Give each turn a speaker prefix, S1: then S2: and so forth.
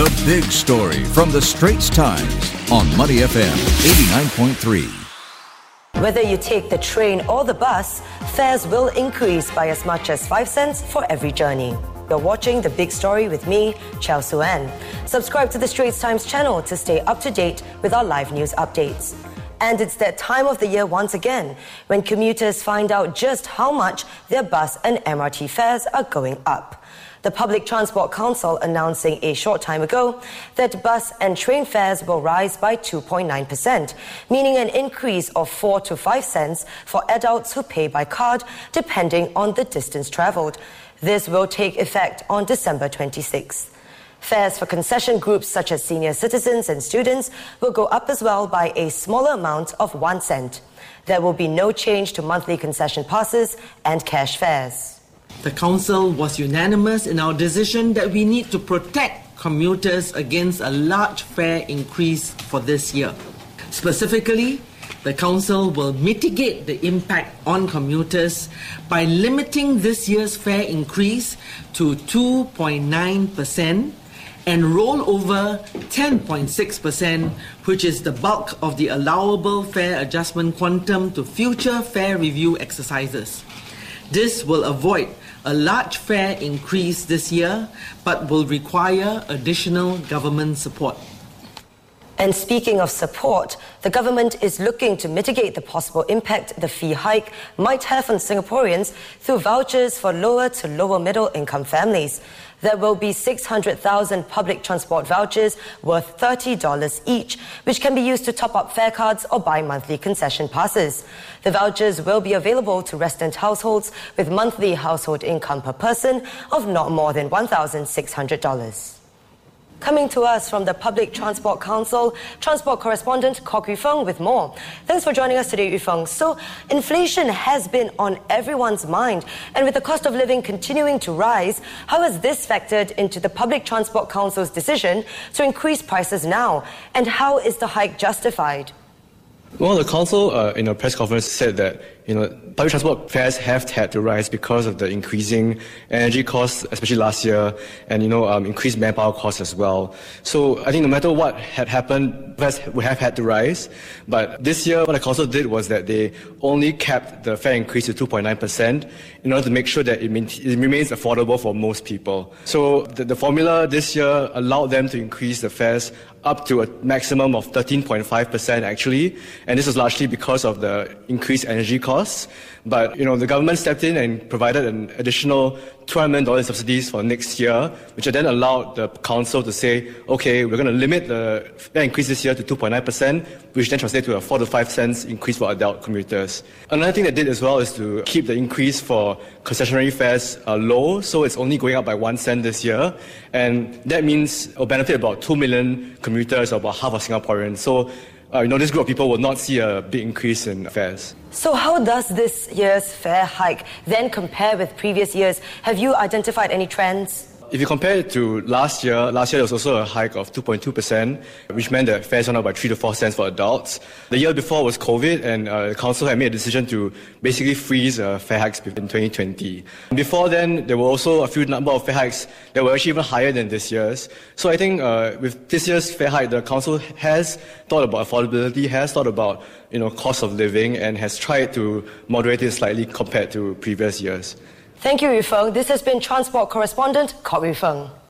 S1: The big story from the Straits Times on Money FM 89.3.
S2: Whether you take the train or the bus, fares will increase by as much as 5 cents for every journey. You're watching The Big Story with me, Chow Suan. Subscribe to the Straits Times channel to stay up to date with our live news updates. And it's that time of the year once again when commuters find out just how much their bus and MRT fares are going up. The Public Transport Council announcing a short time ago that bus and train fares will rise by 2.9%, meaning an increase of 4 to 5 cents for adults who pay by card depending on the distance traveled. This will take effect on December 26th. Fares for concession groups such as senior citizens and students will go up as well by a smaller amount of 1 cent. There will be no change to monthly concession passes and cash fares.
S3: The Council was unanimous in our decision that we need to protect commuters against a large fare increase for this year. Specifically, the Council will mitigate the impact on commuters by limiting this year's fare increase to 2.9% and roll over 10.6%, which is the bulk of the allowable fare adjustment quantum to future fare review exercises. This will avoid a large fare increase this year, but will require additional government support.
S2: And speaking of support, the government is looking to mitigate the possible impact the fee hike might have on Singaporeans through vouchers for lower to lower middle income families. There will be 600,000 public transport vouchers worth $30 each, which can be used to top up fare cards or buy monthly concession passes. The vouchers will be available to resident households with monthly household income per person of not more than $1,600. Coming to us from the Public Transport Council, transport correspondent Kok Yu Feng with more. Thanks for joining us today, Yu Feng. So, inflation has been on everyone's mind, and with the cost of living continuing to rise, how has this factored into the Public Transport Council's decision to increase prices now? And how is the hike justified?
S4: Well, the council uh, in a press conference said that you know public transport fares have had to rise because of the increasing energy costs, especially last year, and you know um, increased manpower costs as well. So I think no matter what had happened, fares would have had to rise. But this year, what the council did was that they only capped the fare increase to 2.9 percent in order to make sure that it, it remains affordable for most people. So the, the formula this year allowed them to increase the fares up to a maximum of 13.5% actually, and this was largely because of the increased energy costs. But you know, the government stepped in and provided an additional $200 million subsidies for next year, which then allowed the council to say, okay, we're going to limit the fare increase this year to 2.9%, which then translates to a 4 to 5 cents increase for adult commuters. Another thing they did as well is to keep the increase for concessionary fares uh, low, so it's only going up by 1 cent this year, and that means it will benefit about 2 million commuters, or about half of Singaporeans. So uh, you know, this group of people will not see a big increase in fares.
S2: So, how does this year's fare hike then compare with previous years? Have you identified any trends?
S4: If you compare it to last year, last year there was also a hike of 2.2%, which meant that fares went up by 3 to 4 cents for adults. The year before was COVID, and uh, the council had made a decision to basically freeze uh, fare hikes in 2020. Before then, there were also a few number of fare hikes that were actually even higher than this year's. So I think uh, with this year's fare hike, the council has thought about affordability, has thought about you know cost of living, and has tried to moderate it slightly compared to previous years.
S2: Thank you, Yu Feng. This has been Transport Correspondent Yu Feng.